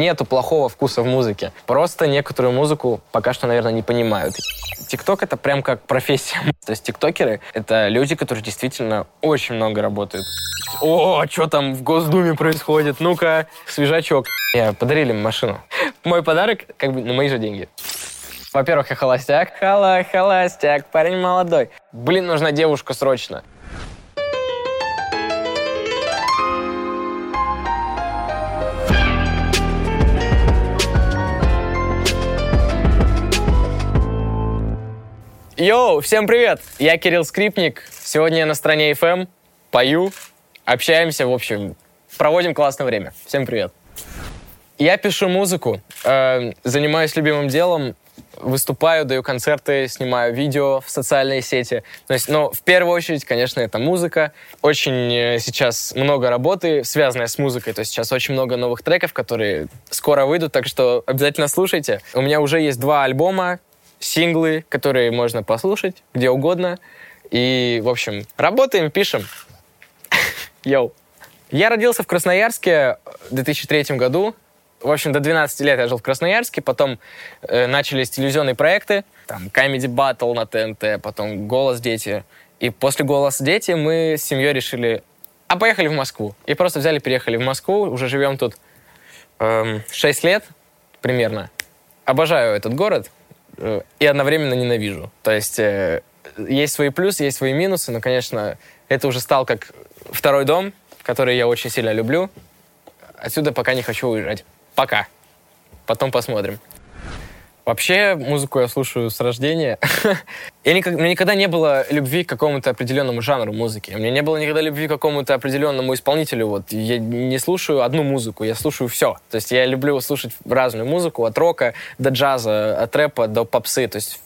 Нету плохого вкуса в музыке. Просто некоторую музыку пока что, наверное, не понимают. Тикток — это прям как профессия. То есть тиктокеры — это люди, которые действительно очень много работают. О, что там в Госдуме происходит? Ну-ка, свежачок. Я подарили машину. Мой подарок как бы на мои же деньги. Во-первых, я холостяк. Хала, холостяк, парень молодой. Блин, нужна девушка срочно. Йоу, всем привет! Я Кирилл Скрипник. Сегодня я на стране FM, пою, общаемся, в общем, проводим классное время. Всем привет! Я пишу музыку, э, занимаюсь любимым делом, выступаю, даю концерты, снимаю видео в социальные сети. То есть, ну, в первую очередь, конечно, это музыка. Очень э, сейчас много работы, связанной с музыкой. То есть сейчас очень много новых треков, которые скоро выйдут, так что обязательно слушайте. У меня уже есть два альбома, синглы, которые можно послушать где угодно. И, в общем, работаем, пишем. Йоу. Я родился в Красноярске в 2003 году. В общем, до 12 лет я жил в Красноярске, потом э, начались телевизионные проекты, там, Comedy Battle на ТНТ, потом «Голос дети». И после «Голос дети» мы с семьей решили, а поехали в Москву. И просто взяли, переехали в Москву, уже живем тут эм, 6 лет примерно. Обожаю этот город э, и одновременно ненавижу. То есть э, есть свои плюсы, есть свои минусы, но, конечно, это уже стал как второй дом, который я очень сильно люблю. Отсюда пока не хочу уезжать. Пока. Потом посмотрим. Вообще, музыку я слушаю с рождения. я никак, у меня никогда не было любви к какому-то определенному жанру музыки. У меня не было никогда любви к какому-то определенному исполнителю. Вот я не слушаю одну музыку, я слушаю все. То есть я люблю слушать разную музыку, от рока до джаза, от рэпа до попсы. То есть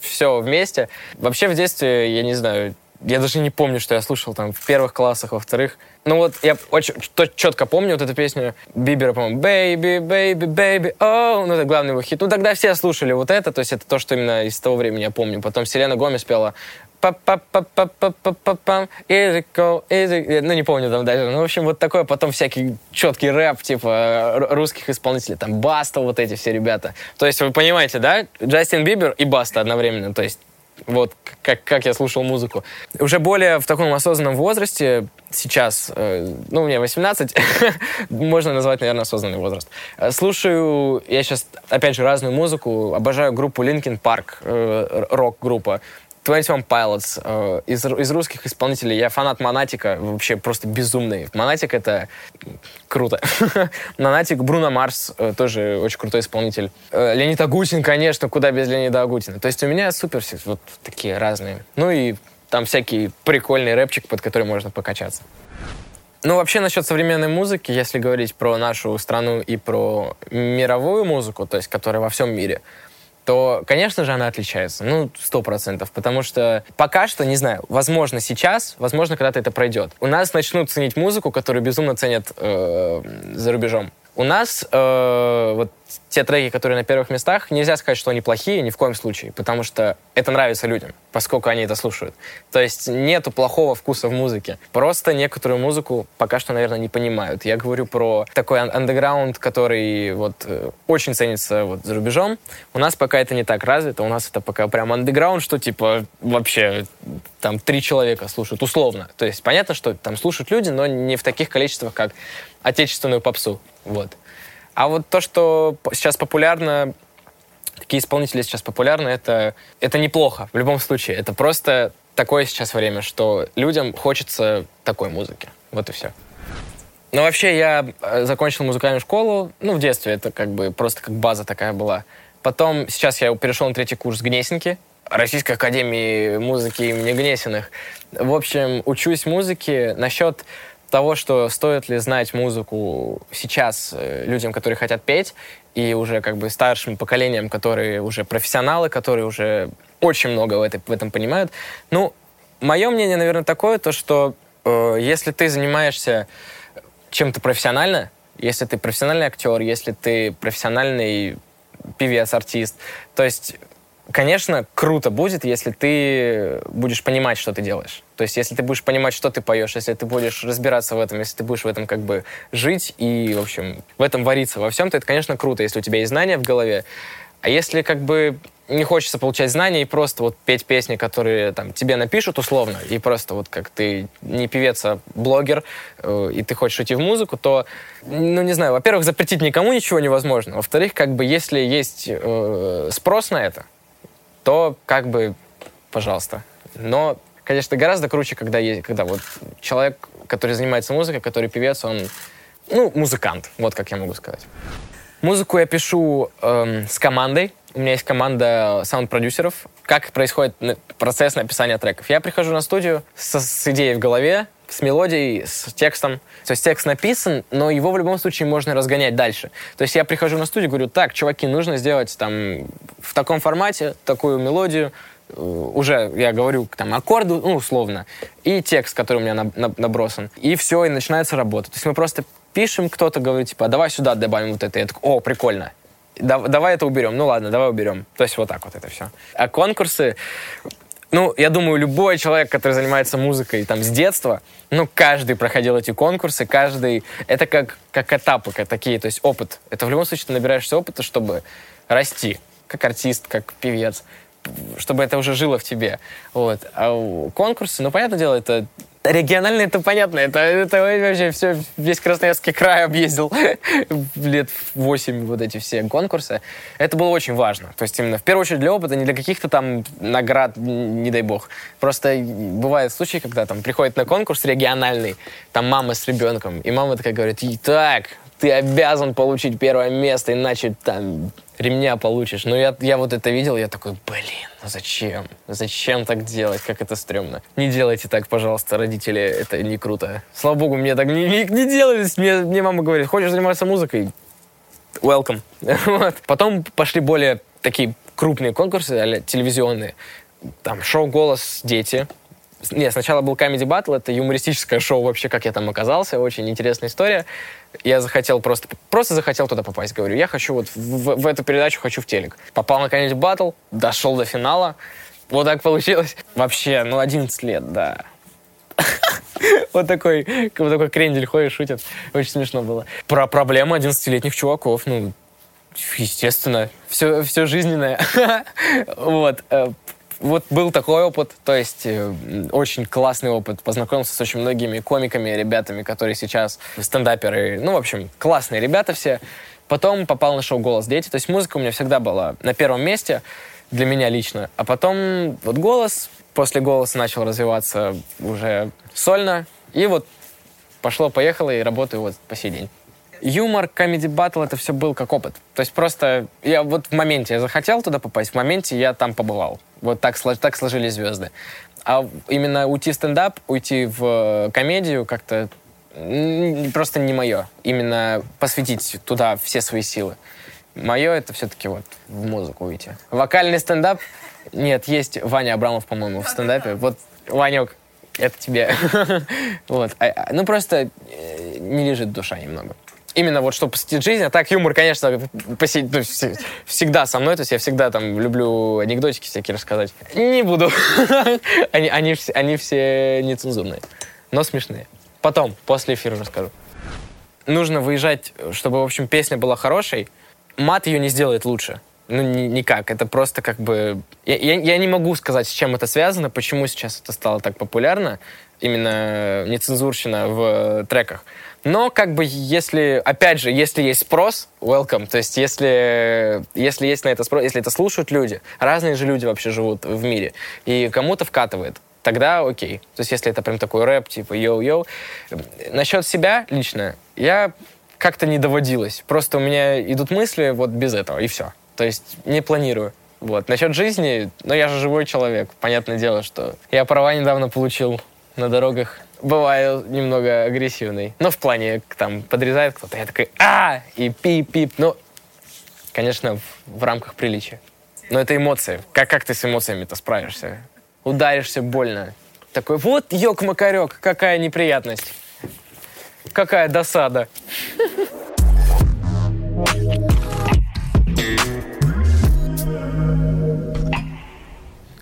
все вместе. Вообще в детстве, я не знаю, я даже не помню, что я слушал там в первых классах, во вторых. Ну вот я очень четко помню вот эту песню Бибера, по-моему, «Baby, baby, baby, oh», ну это главный его хит. Ну тогда все слушали вот это, то есть это то, что именно из того времени я помню. Потом Селена Гомес пела па-па-па-па-па-па-па-пам, is it cool, is it... Ну, не помню там даже. Ну, в общем, вот такое. Потом всякий четкий рэп, типа, э, русских исполнителей. Там Баста, вот эти все ребята. То есть, вы понимаете, да? Джастин Бибер и Баста одновременно. То есть, вот как, как я слушал музыку. Уже более в таком осознанном возрасте, сейчас, э, ну, мне 18, можно назвать, наверное, осознанный возраст. Э, слушаю я сейчас, опять же, разную музыку. Обожаю группу Linkin Park, э, рок-группа. 21 Pilots. Э, из, из русских исполнителей я фанат Монатика, вообще просто безумный. Монатик — это круто. Монатик, Бруно Марс, э, тоже очень крутой исполнитель. Э, Леонид Агутин, конечно, куда без Леонида Агутина. То есть у меня супер вот такие разные. Ну и там всякий прикольный рэпчик, под который можно покачаться. Ну, вообще, насчет современной музыки, если говорить про нашу страну и про мировую музыку, то есть, которая во всем мире, то, конечно же, она отличается. Ну, сто процентов. Потому что пока что, не знаю, возможно, сейчас, возможно, когда-то это пройдет. У нас начнут ценить музыку, которую безумно ценят э, за рубежом. У нас э, вот те треки, которые на первых местах, нельзя сказать, что они плохие ни в коем случае, потому что это нравится людям, поскольку они это слушают. То есть нету плохого вкуса в музыке. Просто некоторую музыку пока что, наверное, не понимают. Я говорю про такой андеграунд, который вот э, очень ценится вот за рубежом. У нас пока это не так развито, у нас это пока прям андеграунд, что типа вообще там три человека слушают, условно. То есть понятно, что там слушают люди, но не в таких количествах, как отечественную попсу. Вот. А вот то, что сейчас популярно, какие исполнители сейчас популярны, это, это неплохо в любом случае. Это просто такое сейчас время, что людям хочется такой музыки. Вот и все. Но вообще я э, закончил музыкальную школу, ну, в детстве это как бы просто как база такая была. Потом, сейчас я перешел на третий курс Гнесинки, Российской Академии музыки имени Гнесиных. В общем, учусь музыке насчет того, что стоит ли знать музыку сейчас э, людям, которые хотят петь, и уже как бы старшим поколениям, которые уже профессионалы, которые уже очень много в, этой, в этом понимают. Ну, мое мнение, наверное, такое, то что э, если ты занимаешься чем-то профессионально, если ты профессиональный актер, если ты профессиональный певец, артист, то есть конечно, круто будет, если ты будешь понимать, что ты делаешь. То есть, если ты будешь понимать, что ты поешь, если ты будешь разбираться в этом, если ты будешь в этом как бы жить и, в общем, в этом вариться во всем, то это, конечно, круто, если у тебя есть знания в голове. А если как бы не хочется получать знания и просто вот петь песни, которые там тебе напишут условно, и просто вот как ты не певец, а блогер, э, и ты хочешь идти в музыку, то, ну не знаю, во-первых, запретить никому ничего невозможно, во-вторых, как бы если есть э, спрос на это, то как бы, пожалуйста. Но, конечно, гораздо круче, когда есть, когда вот человек, который занимается музыкой, который певец, он, ну, музыкант, вот как я могу сказать. Музыку я пишу эм, с командой. У меня есть команда саунд-продюсеров. Как происходит процесс написания треков? Я прихожу на студию с, с идеей в голове, с мелодией, с текстом. То есть текст написан, но его в любом случае можно разгонять дальше. То есть я прихожу на студию, говорю, так, чуваки, нужно сделать там в таком формате такую мелодию, э, уже я говорю там аккорды, ну, условно, и текст, который у меня набросан. И все, и начинается работа. То есть мы просто пишем, кто-то говорит, типа, а давай сюда добавим вот это. Я такой, о, прикольно. Да, давай это уберем. Ну ладно, давай уберем. То есть вот так вот это все. А конкурсы, ну, я думаю, любой человек, который занимается музыкой там с детства, ну, каждый проходил эти конкурсы, каждый... Это как, как этапы, как такие, то есть опыт. Это в любом случае ты набираешься опыта, чтобы расти, как артист, как певец, чтобы это уже жило в тебе. Вот. А конкурсы, ну, понятное дело, это Региональный, это понятно, это, это вообще все, весь Красноярский край объездил лет 8 вот эти все конкурсы. Это было очень важно. То есть именно в первую очередь для опыта, не для каких-то там наград, не дай бог. Просто бывают случаи, когда там приходит на конкурс региональный, там мама с ребенком, и мама такая говорит, так, ты обязан получить первое место, иначе там ремня получишь. Но я, я вот это видел, я такой, блин, ну зачем? Зачем так делать? Как это стрёмно. Не делайте так, пожалуйста, родители, это не круто. Слава богу, мне так не, не, не делали. Мне, мне мама говорит, хочешь заниматься музыкой? Welcome. вот. Потом пошли более такие крупные конкурсы, телевизионные. Там шоу «Голос дети», нет, сначала был Comedy Battle, это юмористическое шоу вообще, как я там оказался, очень интересная история. Я захотел просто, просто захотел туда попасть, говорю, я хочу вот в, в эту передачу, хочу в телек. Попал на Comedy Battle, дошел до финала, вот так получилось. Вообще, ну, 11 лет, да. Вот такой, вот такой крендель ходит, шутит. Очень смешно было. Про проблемы 11-летних чуваков, ну, естественно, все, все жизненное. Вот. Вот был такой опыт, то есть э, очень классный опыт. Познакомился с очень многими комиками, ребятами, которые сейчас стендаперы. Ну, в общем, классные ребята все. Потом попал на шоу «Голос дети». То есть музыка у меня всегда была на первом месте для меня лично. А потом вот голос, после голоса начал развиваться уже сольно. И вот пошло-поехало, и работаю вот по сей день юмор, комедий батл, это все был как опыт. То есть просто я вот в моменте я захотел туда попасть, в моменте я там побывал. Вот так, так сложились звезды. А именно уйти в стендап, уйти в э, комедию как-то просто не мое. Именно посвятить туда все свои силы. Мое это все-таки вот в музыку уйти. Вокальный стендап? Нет, есть Ваня Абрамов, по-моему, в стендапе. Вот, Ванек, это тебе. вот. А, а, ну, просто э, не лежит душа немного именно вот чтобы посетить жизнь. А так юмор, конечно, посетить, ну, всегда со мной. То есть я всегда там люблю анекдотики всякие рассказать. Не буду. они, они, они все нецензурные, но смешные. Потом, после эфира расскажу. Нужно выезжать, чтобы, в общем, песня была хорошей. Мат ее не сделает лучше. Ну, ни, никак. Это просто как бы... Я, я, я не могу сказать, с чем это связано, почему сейчас это стало так популярно, именно нецензурщина в треках. Но как бы если, опять же, если есть спрос, welcome. То есть если, если есть на это спрос, если это слушают люди, разные же люди вообще живут в мире, и кому-то вкатывает, тогда окей. То есть если это прям такой рэп, типа йоу-йоу. Насчет себя лично, я как-то не доводилось. Просто у меня идут мысли вот без этого, и все. То есть не планирую. Вот. Насчет жизни, ну я же живой человек. Понятное дело, что я права недавно получил на дорогах бываю немного агрессивный. Но в плане, там, подрезает кто-то, я такой, а и пип-пип. Ну, конечно, в, в рамках приличия. Но это эмоции. Как, как ты с эмоциями-то справишься? Ударишься больно. Такой, вот ёк-макарёк, какая неприятность. Какая досада.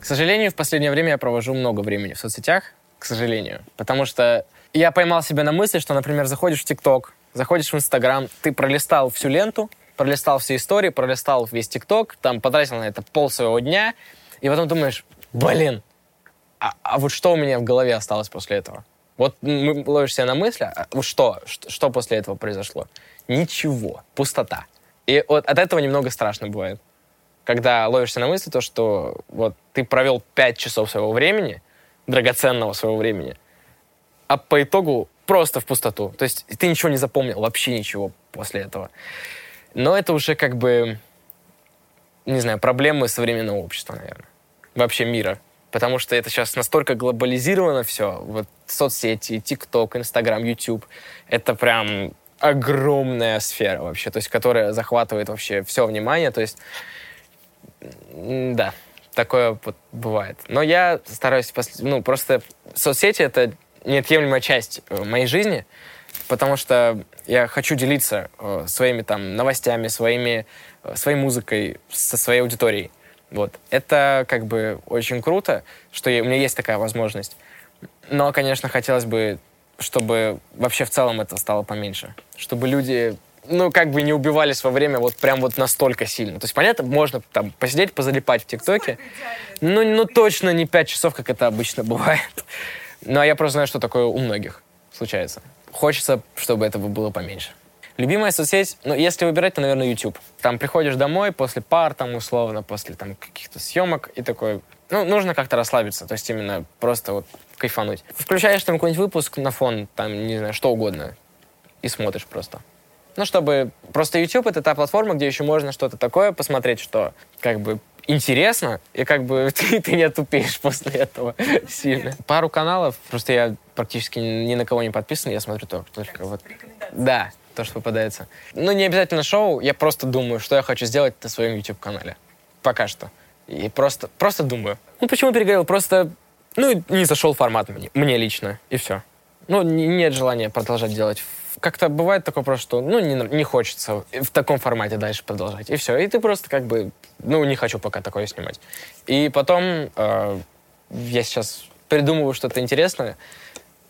сожалению, в последнее время я провожу много времени в соцсетях, к сожалению. Потому что я поймал себя на мысли, что, например, заходишь в ТикТок, заходишь в Инстаграм, ты пролистал всю ленту, пролистал все истории, пролистал весь ТикТок, там потратил на это пол своего дня, и потом думаешь, блин, а, а вот что у меня в голове осталось после этого? Вот ловишь себя на мысли, а что, что, после этого произошло? Ничего, пустота. И вот от этого немного страшно бывает. Когда ловишься на мысли, то, что вот ты провел 5 часов своего времени, драгоценного своего времени, а по итогу просто в пустоту. То есть ты ничего не запомнил, вообще ничего после этого. Но это уже как бы, не знаю, проблемы современного общества, наверное. Вообще мира. Потому что это сейчас настолько глобализировано все. Вот соцсети, ТикТок, Инстаграм, Ютуб. Это прям огромная сфера вообще, то есть которая захватывает вообще все внимание. То есть, да, такое вот бывает. Но я стараюсь, ну, просто соцсети — это неотъемлемая часть э, моей жизни, потому что я хочу делиться э, своими там новостями, своими, э, своей музыкой со своей аудиторией. Вот. Это как бы очень круто, что у меня есть такая возможность. Но, конечно, хотелось бы, чтобы вообще в целом это стало поменьше. Чтобы люди, ну, как бы не убивались во время вот прям вот настолько сильно. То есть, понятно, можно там посидеть, позалипать в ТикТоке, ну, ну, точно не пять часов, как это обычно бывает. Ну, а я просто знаю, что такое у многих случается. Хочется, чтобы этого было поменьше. Любимая соцсеть, ну, если выбирать, то, наверное, YouTube. Там приходишь домой после пар, там, условно, после там каких-то съемок, и такой, ну, нужно как-то расслабиться, то есть именно просто вот кайфануть. Включаешь там какой-нибудь выпуск на фон, там, не знаю, что угодно, и смотришь просто. Ну, чтобы... Просто YouTube — это та платформа, где еще можно что-то такое посмотреть, что как бы интересно, и как бы ты, ты не отупеешь после этого сильно. Пару каналов, просто я практически ни на кого не подписан, я смотрю только, только вот... Да, то, что попадается. Ну, не обязательно шоу, я просто думаю, что я хочу сделать на своем YouTube-канале. Пока что. И просто, просто думаю. Ну, почему перегорел? Просто, ну, не зашел формат мне, мне лично, и все. Ну, нет желания продолжать делать. Как-то бывает такое просто, что, ну, не, не хочется в таком формате дальше продолжать, и все. И ты просто как бы, ну, не хочу пока такое снимать. И потом э, я сейчас придумываю что-то интересное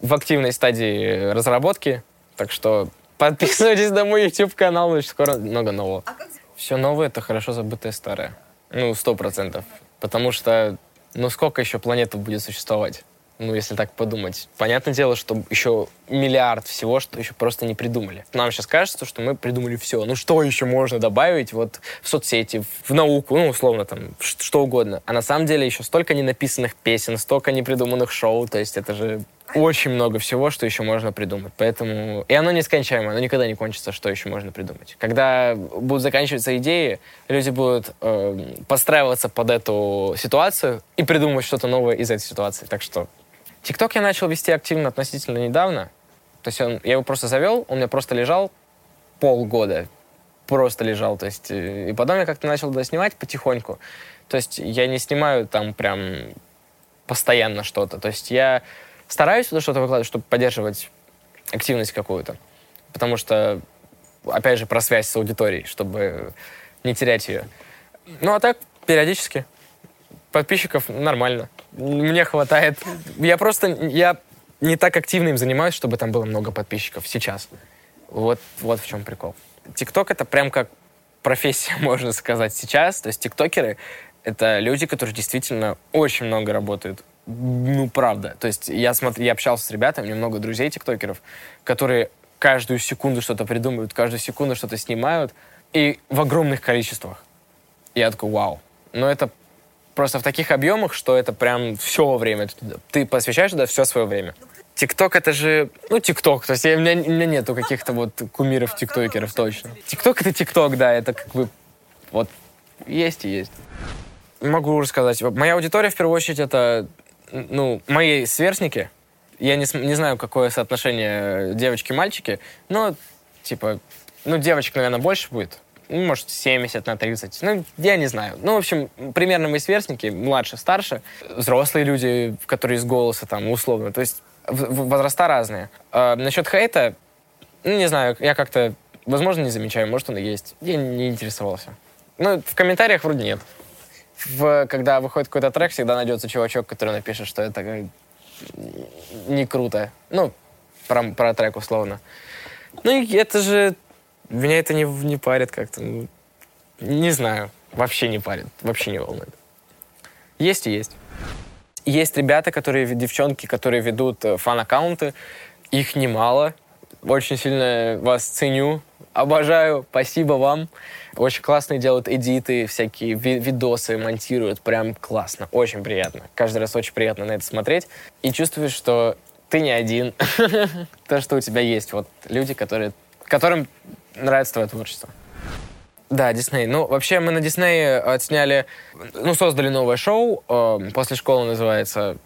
в активной стадии разработки, так что Подписывайтесь на мой YouTube-канал, значит, скоро много нового. А Все новое — это хорошо забытое старое. Ну, сто процентов. Потому что, ну, сколько еще планета будет существовать? Ну, если так подумать. Понятное дело, что еще миллиард всего, что еще просто не придумали. Нам сейчас кажется, что мы придумали все. Ну, что еще можно добавить вот в соцсети, в науку, ну, условно, там, что угодно. А на самом деле еще столько ненаписанных песен, столько непридуманных шоу. То есть это же очень много всего, что еще можно придумать. Поэтому... И оно нескончаемо, оно никогда не кончится, что еще можно придумать. Когда будут заканчиваться идеи, люди будут э, подстраиваться под эту ситуацию и придумывать что-то новое из этой ситуации. Так что ТикТок я начал вести активно относительно недавно. То есть он, я его просто завел, он у меня просто лежал полгода. Просто лежал. То есть, э, и потом я как-то начал туда снимать потихоньку. То есть я не снимаю там прям постоянно что-то. То есть я стараюсь туда что-то выкладывать, чтобы поддерживать активность какую-то. Потому что, опять же, про связь с аудиторией, чтобы не терять ее. Ну, а так, периодически. Подписчиков нормально. Мне хватает. Я просто, я не так активно им занимаюсь, чтобы там было много подписчиков сейчас. Вот, вот в чем прикол. Тикток — это прям как профессия, можно сказать, сейчас. То есть тиктокеры — это люди, которые действительно очень много работают ну, правда. То есть я, смотр, я общался с ребятами, у меня много друзей тиктокеров, которые каждую секунду что-то придумывают, каждую секунду что-то снимают, и в огромных количествах. Я такой, вау. Но это просто в таких объемах, что это прям все время. Ты посвящаешь туда все свое время. Тикток это же, ну, тикток, то есть я, у, меня, у меня нету каких-то вот кумиров тиктокеров точно. Тикток это тикток, да, это как бы вот есть и есть. Могу рассказать. Моя аудитория, в первую очередь, это ну, мои сверстники, я не, не знаю, какое соотношение девочки-мальчики, но, типа, ну, девочек, наверное, больше будет. Ну, может, 70 на 30. Ну, я не знаю. Ну, в общем, примерно мои сверстники, младше, старше, взрослые люди, которые из голоса, там, условно. То есть возраста разные. А, насчет хейта, ну, не знаю, я как-то, возможно, не замечаю, может, он и есть. Я не интересовался. Ну, в комментариях вроде нет. в, когда выходит какой-то трек, всегда найдется чувачок, который напишет, что это э, не круто. Ну, про, про трек условно. Ну, это же... Меня это не, не парит как-то. Ну, не знаю. Вообще не парит. Вообще не волнует. Есть и есть. Есть ребята, которые, девчонки, которые ведут э, фан-аккаунты. Их немало. Очень сильно вас ценю. Обожаю. Спасибо вам. Очень классные делают эдиты, всякие ви видосы монтируют. Прям классно. Очень приятно. Каждый раз очень приятно на это смотреть. И чувствуешь, что ты не один. То, что у тебя есть вот люди, которые, которым нравится твое творчество. Да, Дисней. Ну, вообще мы на Диснее отсняли, ну, создали новое шоу, э, «После школы» называется.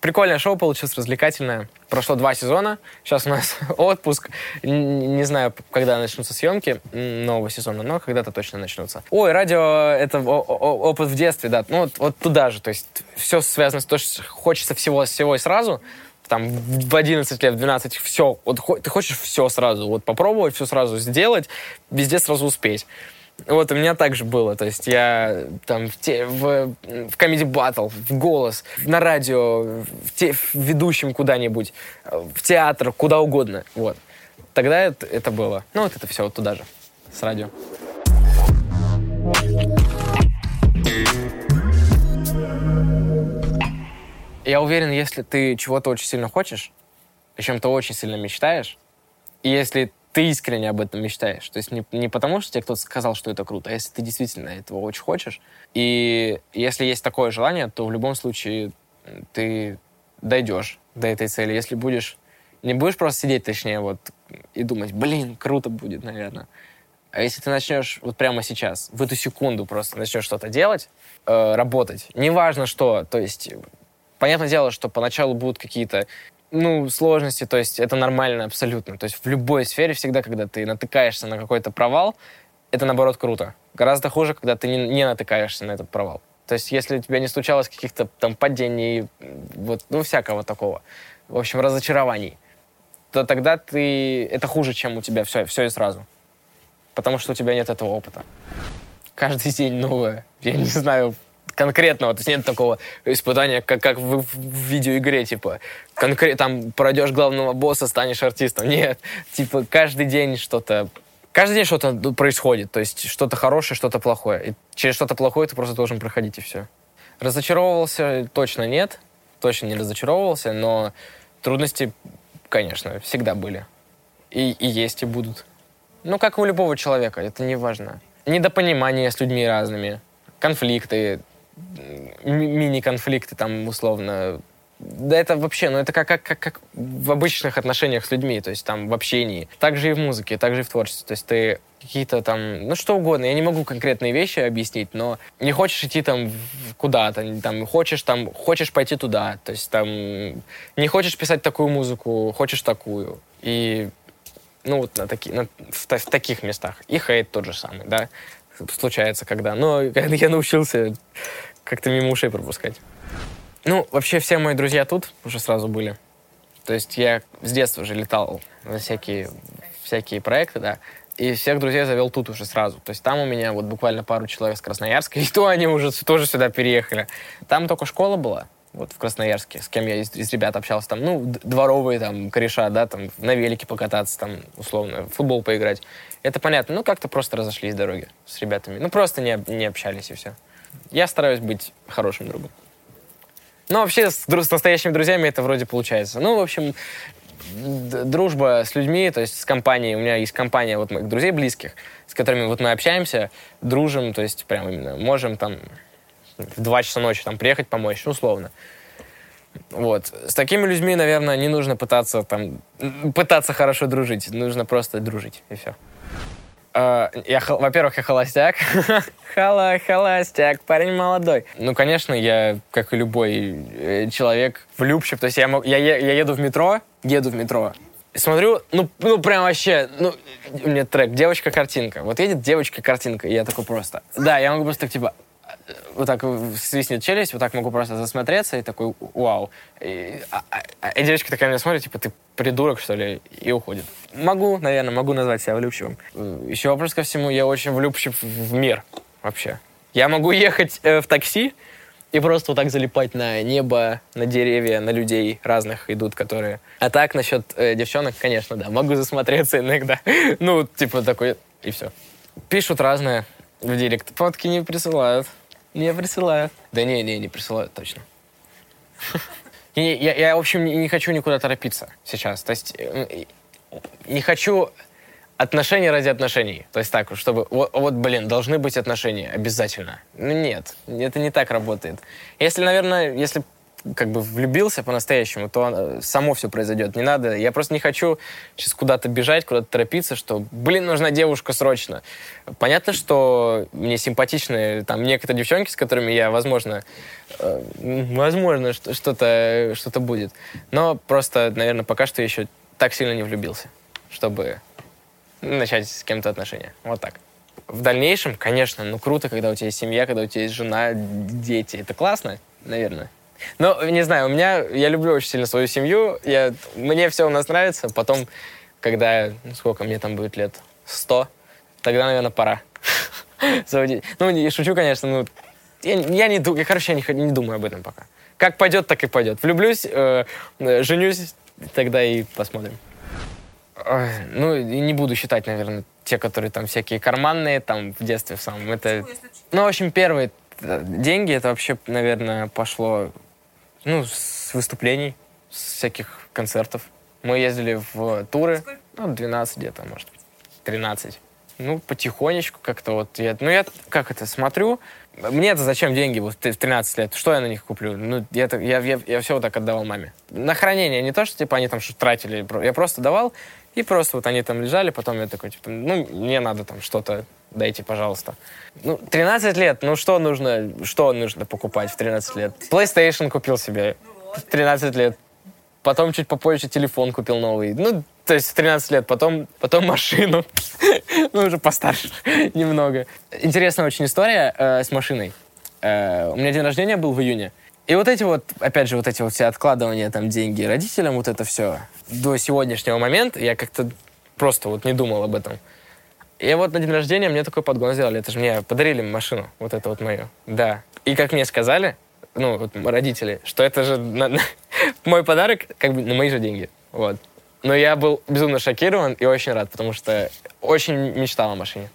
Прикольное шоу получилось, развлекательное. Прошло два сезона, сейчас у нас отпуск. Не знаю, когда начнутся съемки нового сезона, но когда-то точно начнутся. Ой, радио — это опыт в детстве, да. Ну, вот, вот туда же, то есть все связано с то, что хочется всего, всего и сразу, там в 11 лет, в 12, все, вот ты хочешь все сразу, вот попробовать все сразу сделать, везде сразу успеть. Вот у меня так же было. То есть я там в, те, в, в Comedy Battle, в голос, на радио, в, те, в ведущем куда-нибудь, в театр, куда угодно. Вот. Тогда это, это было. Ну, вот это все вот туда же, с радио. Я уверен, если ты чего-то очень сильно хочешь, о чем-то очень сильно мечтаешь, и если ты искренне об этом мечтаешь. То есть не, не потому, что тебе кто-то сказал, что это круто, а если ты действительно этого очень хочешь. И если есть такое желание, то в любом случае ты дойдешь до этой цели. Если будешь... Не будешь просто сидеть, точнее, вот, и думать, блин, круто будет, наверное. А если ты начнешь вот прямо сейчас, в эту секунду просто начнешь что-то делать, э, работать, неважно что, то есть понятное дело, что поначалу будут какие-то ну, сложности, то есть это нормально абсолютно. То есть в любой сфере всегда, когда ты натыкаешься на какой-то провал, это, наоборот, круто. Гораздо хуже, когда ты не, не натыкаешься на этот провал. То есть если у тебя не случалось каких-то там падений, вот, ну, всякого такого, в общем, разочарований, то тогда ты... Это хуже, чем у тебя все, все и сразу. Потому что у тебя нет этого опыта. Каждый день новое. Я не знаю, конкретного, то есть нет такого испытания, как, как в, в видеоигре, типа, конкрет, там пройдешь главного босса, станешь артистом. Нет, типа, каждый день что-то Каждый день что-то происходит, то есть что-то хорошее, что-то плохое. И через что-то плохое ты просто должен проходить, и все. Разочаровывался точно нет, точно не разочаровывался, но трудности, конечно, всегда были. И, и есть, и будут. Ну, как у любого человека, это не важно. Недопонимание с людьми разными, конфликты, мини-конфликты там условно. Да это вообще, ну это как, как, как, как в обычных отношениях с людьми, то есть там в общении. Так же и в музыке, так же и в творчестве. То есть ты какие-то там, ну что угодно, я не могу конкретные вещи объяснить, но не хочешь идти там куда-то, там хочешь там, хочешь пойти туда, то есть там не хочешь писать такую музыку, хочешь такую. И ну вот на, таки, на, в, в таких местах. И хейт тот же самый, да случается когда. Но я научился как-то мимо ушей пропускать. Ну, вообще все мои друзья тут уже сразу были. То есть я с детства уже летал на всякие, всякие проекты, да, и всех друзей завел тут уже сразу. То есть там у меня вот буквально пару человек с Красноярска, и то они уже тоже сюда переехали. Там только школа была, вот в Красноярске, с кем я из, из ребят общался, там, ну, дворовые там кореша, да, там, на велике покататься, там, условно, в футбол поиграть. Это понятно, ну, как-то просто разошлись дороги с ребятами. Ну, просто не, не общались и все. Я стараюсь быть хорошим другом. Ну, вообще, с, с настоящими друзьями это вроде получается. Ну, в общем, дружба с людьми, то есть с компанией, у меня есть компания вот моих друзей близких, с которыми вот мы общаемся, дружим, то есть прям именно можем там в 2 часа ночи там приехать помочь, ну, условно. Вот. С такими людьми, наверное, не нужно пытаться там пытаться хорошо дружить. Нужно просто дружить, и все. Uh, я, во-первых, я холостяк. Хала, холостяк, парень молодой. Ну, конечно, я, как и любой э, человек, влюбчив. То есть я, я, я еду в метро, еду в метро, смотрю, ну, ну прям вообще, ну, у меня трек «Девочка-картинка». Вот едет девочка-картинка, и я такой просто... Да, я могу просто так, типа, вот так свистнет челюсть, вот так могу просто засмотреться и такой, вау. И, а, а, и девочка такая меня смотрит, типа, ты придурок, что ли, и уходит. Могу, наверное, могу назвать себя влюбчивым. Еще вопрос ко всему, я очень влюбчив в мир вообще. Я могу ехать э, в такси и просто вот так залипать на небо, на деревья, на людей разных идут, которые... А так, насчет э, девчонок, конечно, да, могу засмотреться иногда. ну, типа такой, и все. Пишут разное в директ. Фотки не присылают. Не присылают. Да не, не, не присылают точно. Я, я, я, в общем, не хочу никуда торопиться сейчас. То есть э, не хочу отношения ради отношений. То есть так, чтобы, вот, вот, блин, должны быть отношения обязательно. Ну нет, это не так работает. Если, наверное, если как бы влюбился по-настоящему, то само все произойдет. Не надо. Я просто не хочу сейчас куда-то бежать, куда-то торопиться, что, блин, нужна девушка срочно. Понятно, что мне симпатичны там некоторые девчонки, с которыми я, возможно, э, возможно, что-то что будет. Но просто, наверное, пока что еще так сильно не влюбился, чтобы начать с кем-то отношения. Вот так. В дальнейшем, конечно, ну круто, когда у тебя есть семья, когда у тебя есть жена, дети. Это классно, наверное. Ну, не знаю, у меня, я люблю очень сильно свою семью, я, мне все у нас нравится, потом, когда, ну, сколько мне там будет лет, сто, тогда, наверное, пора заводить. Ну, я шучу, конечно, ну, я, я не думаю, короче, я не, не думаю об этом пока. Как пойдет, так и пойдет. Влюблюсь, э, женюсь, тогда и посмотрим. Ой, ну, не буду считать, наверное, те, которые там всякие карманные, там, в детстве в самом. Это, ну, в общем, первые э, деньги, это вообще, наверное, пошло ну, с выступлений, с всяких концертов. Мы ездили в туры, ну, 12 где-то, может быть, 13. Ну, потихонечку как-то вот. Я, ну, я как это смотрю. Мне это зачем деньги вот в 13 лет? Что я на них куплю? Ну, я, я, я, я все вот так отдавал маме. На хранение, не то, что типа они там что тратили. Я просто давал, и просто вот они там лежали, потом я такой, типа, ну, мне надо там что-то, дайте, пожалуйста. Ну, 13 лет, ну что нужно, что нужно покупать в 13 лет? PlayStation купил себе в 13 лет. Потом чуть попозже телефон купил новый. Ну, то есть в 13 лет. Потом, потом машину. ну, уже постарше немного. Интересная очень история э, с машиной. Э, у меня день рождения был в июне. И вот эти вот, опять же, вот эти вот все откладывания там деньги родителям, вот это все. До сегодняшнего момента я как-то просто вот не думал об этом. И вот на день рождения мне такой подгон сделали. Это же мне подарили машину, вот это вот мою. Да. И как мне сказали, ну, вот родители, что это же на, на, мой подарок, как бы на мои же деньги. Вот. Но я был безумно шокирован и очень рад, потому что очень мечтал о машине.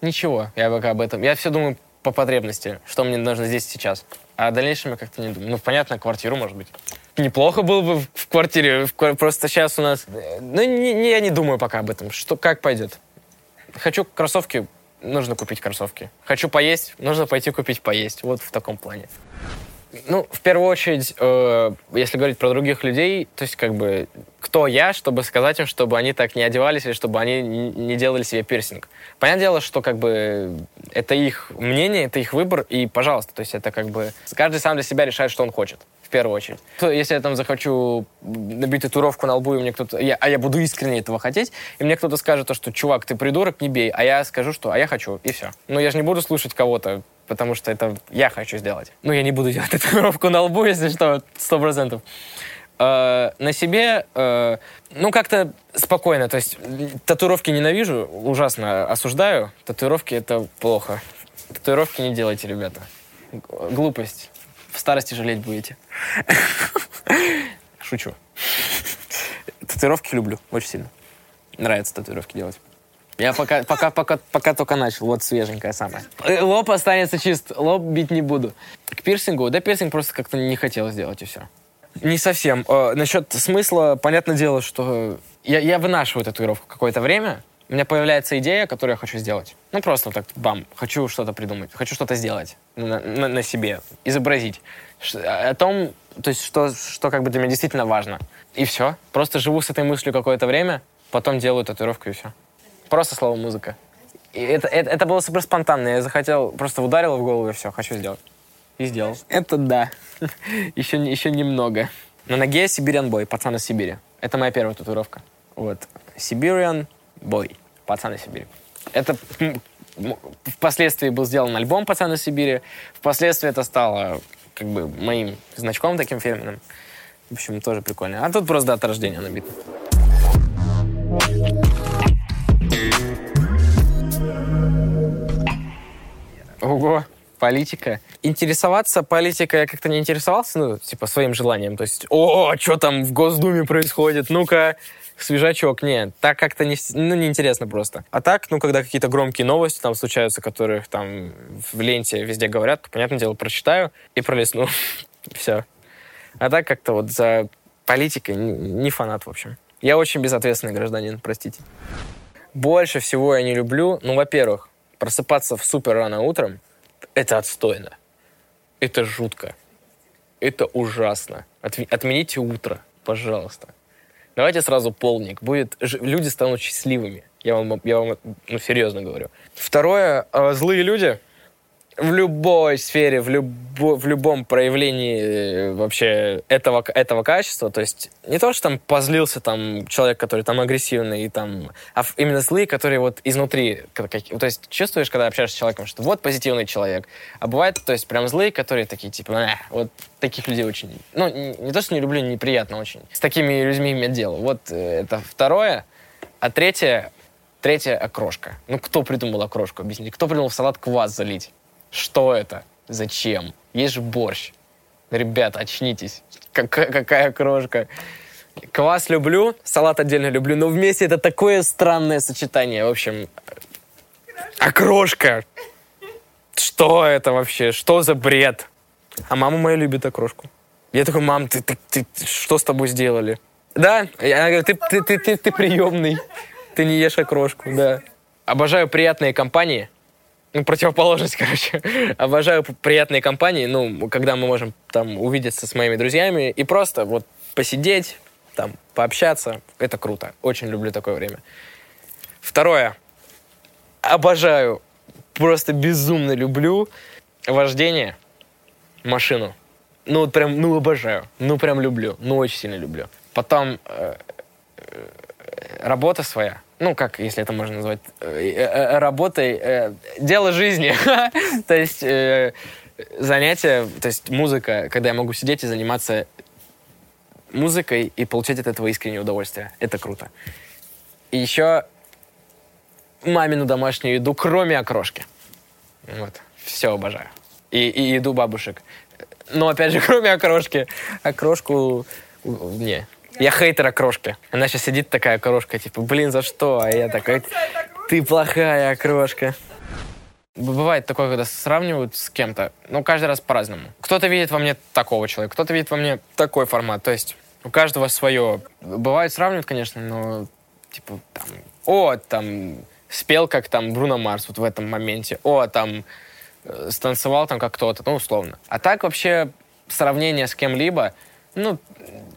Ничего, я пока об этом. Я все думаю по потребности, что мне нужно здесь сейчас. А о дальнейшем я как-то не думаю. Ну, понятно, квартиру, может быть. Неплохо было бы в квартире. Просто сейчас у нас... Ну, не, не, я не думаю пока об этом. Что, как пойдет. Хочу кроссовки, нужно купить кроссовки. Хочу поесть, нужно пойти купить поесть. Вот в таком плане. Ну, в первую очередь, э, если говорить про других людей, то есть как бы кто я, чтобы сказать им, чтобы они так не одевались или чтобы они не делали себе пирсинг. Понятное дело, что как бы это их мнение, это их выбор, и пожалуйста, то есть это как бы каждый сам для себя решает, что он хочет в первую очередь. Если я там захочу набить татуировку на лбу, и мне кто-то, я, а я буду искренне этого хотеть, и мне кто-то скажет то, что, чувак, ты придурок, не бей, а я скажу, что, а я хочу, и все. Но я же не буду слушать кого-то, потому что это я хочу сделать. Ну, я не буду делать татуировку на лбу, если что, сто процентов. Э, на себе, э, ну, как-то спокойно. То есть татуировки ненавижу, ужасно осуждаю. Татуировки — это плохо. Татуировки не делайте, ребята. Глупость. В старости жалеть будете. Шучу. Татуировки люблю очень сильно. Нравится татуировки делать. Я пока, пока, пока, пока только начал. Вот свеженькая самая. Э, лоб останется чист. Лоб бить не буду. К пирсингу? Да пирсинг просто как-то не хотел сделать, и все. Не совсем. Э, насчет смысла, понятное дело, что я, я вынашиваю татуировку какое-то время, у меня появляется идея, которую я хочу сделать. Ну, просто вот так, бам, хочу что-то придумать, хочу что-то сделать на, на, на себе, изобразить. О том, то есть, что, что как бы для меня действительно важно. И все. Просто живу с этой мыслью какое-то время, потом делаю татуировку и все. Просто слово «музыка». И это, это, это было супер спонтанно. Я захотел, просто ударил в голову и все, хочу сделать. И сделал. Это да. еще, еще немного. На ноге Siberian Boy, пацан из Сибири. Это моя первая татуировка. Вот. Siberian Boy, пацан из Сибири. Это впоследствии был сделан альбом «Пацан из Сибири». Впоследствии это стало как бы моим значком таким фирменным. В общем, тоже прикольно. А тут просто дата рождения набита. Ого, политика. Интересоваться политикой я как-то не интересовался, ну, типа, своим желанием. То есть, о, что там в Госдуме происходит, ну-ка, свежачок. Нет, так как-то не, ну, неинтересно просто. А так, ну, когда какие-то громкие новости там случаются, которых там в ленте везде говорят, то, понятное дело, прочитаю и пролесну. Все. А так как-то вот за политикой не фанат, в общем. Я очень безответственный гражданин, простите. Больше всего я не люблю, ну, во-первых, просыпаться в супер рано утром — это отстойно. Это жутко. Это ужасно. Отмените утро, пожалуйста. Давайте сразу полник. Будет, люди станут счастливыми. Я вам, я вам ну, серьезно говорю. Второе, э, злые люди — в любой сфере, в, любо, в любом проявлении э, вообще этого, этого качества, то есть не то, что там позлился там человек, который там агрессивный, и там, а именно злые, которые вот изнутри, то есть чувствуешь, когда общаешься с человеком, что вот позитивный человек, а бывает, то есть прям злые, которые такие, типа, э, вот таких людей очень, ну, не, не то, что не люблю, неприятно очень, с такими людьми иметь дело. Вот э, это второе. А третье, третье окрошка. Ну, кто придумал окрошку, объясните? Кто придумал в салат квас залить? Что это? Зачем? Есть же борщ. Ребят, очнитесь. Какая, какая крошка. Квас люблю, салат отдельно люблю, но вместе это такое странное сочетание. В общем, окрошка. Что это вообще? Что за бред? А мама моя любит окрошку. Я такой, мам, ты, ты, ты, что с тобой сделали? Да, я говорю, ты, ты, ты, ты, ты приемный. Ты не ешь окрошку, да. Обожаю приятные компании ну, противоположность, короче. Обожаю приятные компании, ну, когда мы можем там увидеться с моими друзьями и просто вот посидеть, там, пообщаться. Это круто. Очень люблю такое время. Второе. Обожаю, просто безумно люблю вождение, машину. Ну, вот прям, ну, обожаю. Ну, прям люблю. Ну, очень сильно люблю. Потом э, э, работа своя ну, как, если это можно назвать, э, э, работой, э, дело жизни. то есть занятие, то есть музыка, когда я могу сидеть и заниматься музыкой и получать от этого искреннее удовольствие. Это круто. И еще мамину домашнюю еду, кроме окрошки. Вот. Все обожаю. И, и еду бабушек. Но, опять же, кроме окрошки. Окрошку... Не, я хейтер окрошки. Она сейчас сидит такая окрошка, типа, блин, за что? А я такой, ты плохая окрошка. Бывает такое, когда сравнивают с кем-то, ну, каждый раз по-разному. Кто-то видит во мне такого человека, кто-то видит во мне такой формат. То есть у каждого свое. Бывает сравнивают, конечно, но типа там, о, там, спел как там Бруно Марс вот в этом моменте, о, там, э, станцевал там как кто-то, ну, условно. А так вообще сравнение с кем-либо, ну,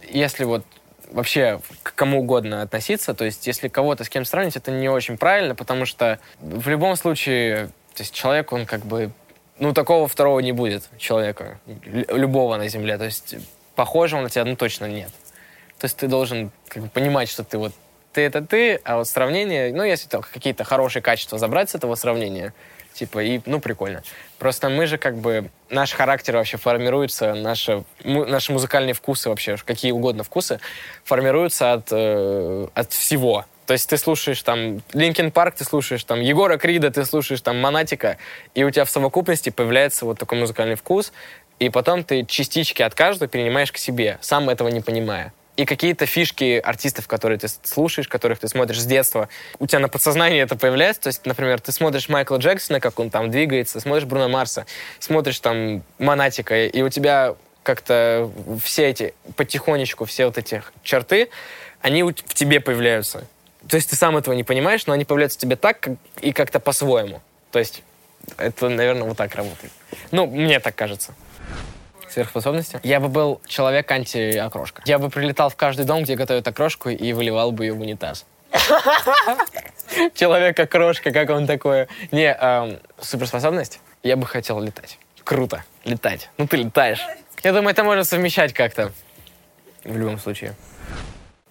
если вот вообще к кому угодно относиться. То есть, если кого-то с кем сравнить, это не очень правильно, потому что в любом случае, то есть человек, он как бы, ну, такого второго не будет человека, любого на Земле. То есть, похожего на тебя, ну, точно нет. То есть, ты должен как бы понимать, что ты вот ты это ты, а вот сравнение, ну, если там какие-то хорошие качества забрать с этого сравнения, типа, и, ну, прикольно. Просто мы же как бы, наш характер вообще формируется, наши, наши музыкальные вкусы вообще, какие угодно вкусы, формируются от, э, от всего. То есть ты слушаешь там Линкен Парк, ты слушаешь там Егора Крида, ты слушаешь там Монатика, и у тебя в совокупности появляется вот такой музыкальный вкус, и потом ты частички от каждого перенимаешь к себе, сам этого не понимая и какие-то фишки артистов, которые ты слушаешь, которых ты смотришь с детства, у тебя на подсознании это появляется. То есть, например, ты смотришь Майкла Джексона, как он там двигается, смотришь Бруно Марса, смотришь там Монатика, и у тебя как-то все эти, потихонечку, все вот эти черты, они в тебе появляются. То есть ты сам этого не понимаешь, но они появляются в тебе так как, и как-то по-своему. То есть это, наверное, вот так работает. Ну, мне так кажется сверхспособности, я бы был человек анти-окрошка. Я бы прилетал в каждый дом, где готовят окрошку, и выливал бы ее в унитаз. Человек-окрошка, как он такое? Не, эм, суперспособность? Я бы хотел летать. Круто, летать. Ну, ты летаешь. Я думаю, это можно совмещать как-то. В любом случае.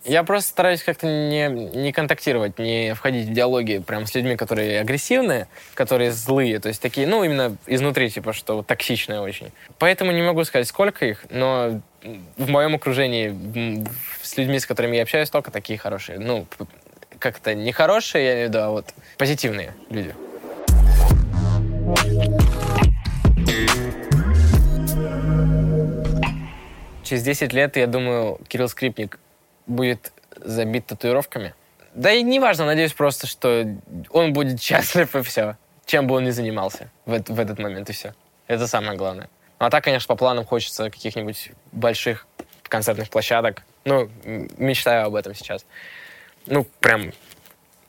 Я просто стараюсь как-то не, не контактировать, не входить в диалоги прям с людьми, которые агрессивные, которые злые, то есть такие, ну, именно изнутри, типа, что токсичные очень. Поэтому не могу сказать, сколько их, но в моем окружении с людьми, с которыми я общаюсь, только такие хорошие. Ну, как-то не хорошие, я имею в виду, а вот позитивные люди. Через 10 лет, я думаю, Кирилл Скрипник будет забит татуировками. Да и неважно, надеюсь просто, что он будет счастлив и все. Чем бы он ни занимался в, в этот момент и все. Это самое главное. Ну, а так, конечно, по планам хочется каких-нибудь больших концертных площадок. Ну, мечтаю об этом сейчас. Ну, прям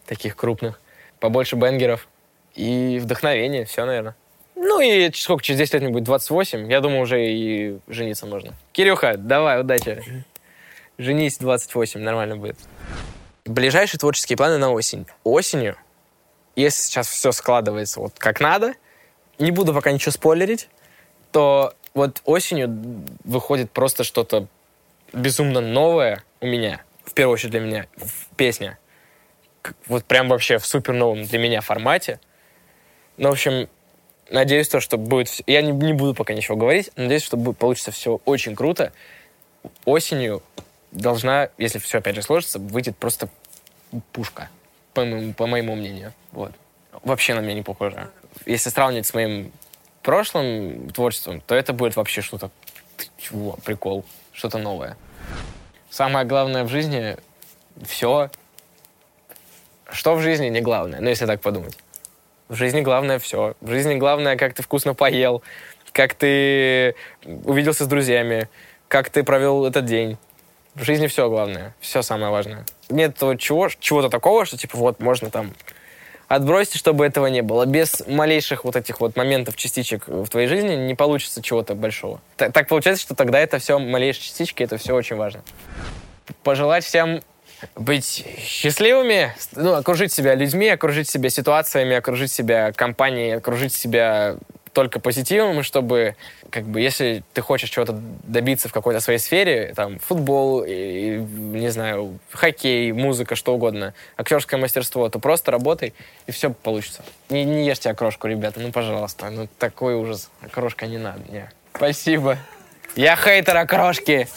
таких крупных. Побольше бенгеров и вдохновение. Все, наверное. Ну и сколько, через 10 лет мне будет 28, я думаю, уже и жениться можно. Кирюха, давай, удачи. Женись 28, нормально будет. Ближайшие творческие планы на осень. Осенью, если сейчас все складывается вот как надо, не буду пока ничего спойлерить, то вот осенью выходит просто что-то безумно новое у меня, в первую очередь для меня, песня. Вот прям вообще в супер новом для меня формате. Ну, в общем, надеюсь, то, что будет... Я не, не буду пока ничего говорить, надеюсь, что будет, получится все очень круто. Осенью должна, если все опять же сложится, выйдет просто пушка, по моему, по моему мнению. Вот. Вообще на меня не похоже. Если сравнивать с моим прошлым творчеством, то это будет вообще что-то... Чего? Прикол. Что-то новое. Самое главное в жизни — все. Что в жизни не главное, ну, если так подумать. В жизни главное все. В жизни главное, как ты вкусно поел, как ты увиделся с друзьями, как ты провел этот день. В жизни все главное, все самое важное. Нет чего, чего-то такого, что типа вот можно там отбросить, чтобы этого не было. Без малейших вот этих вот моментов, частичек в твоей жизни не получится чего-то большого. Так, так получается, что тогда это все малейшие частички, это все очень важно. Пожелать всем быть счастливыми, ну, окружить себя людьми, окружить себя ситуациями, окружить себя компанией, окружить себя только позитивом, чтобы, как бы, если ты хочешь чего-то добиться в какой-то своей сфере, там, футбол, и, не знаю, хоккей, музыка, что угодно, актерское мастерство, то просто работай, и все получится. Не, не ешьте окрошку, ребята, ну, пожалуйста, ну, такой ужас. Окрошка не надо, не. Спасибо. Я хейтер окрошки.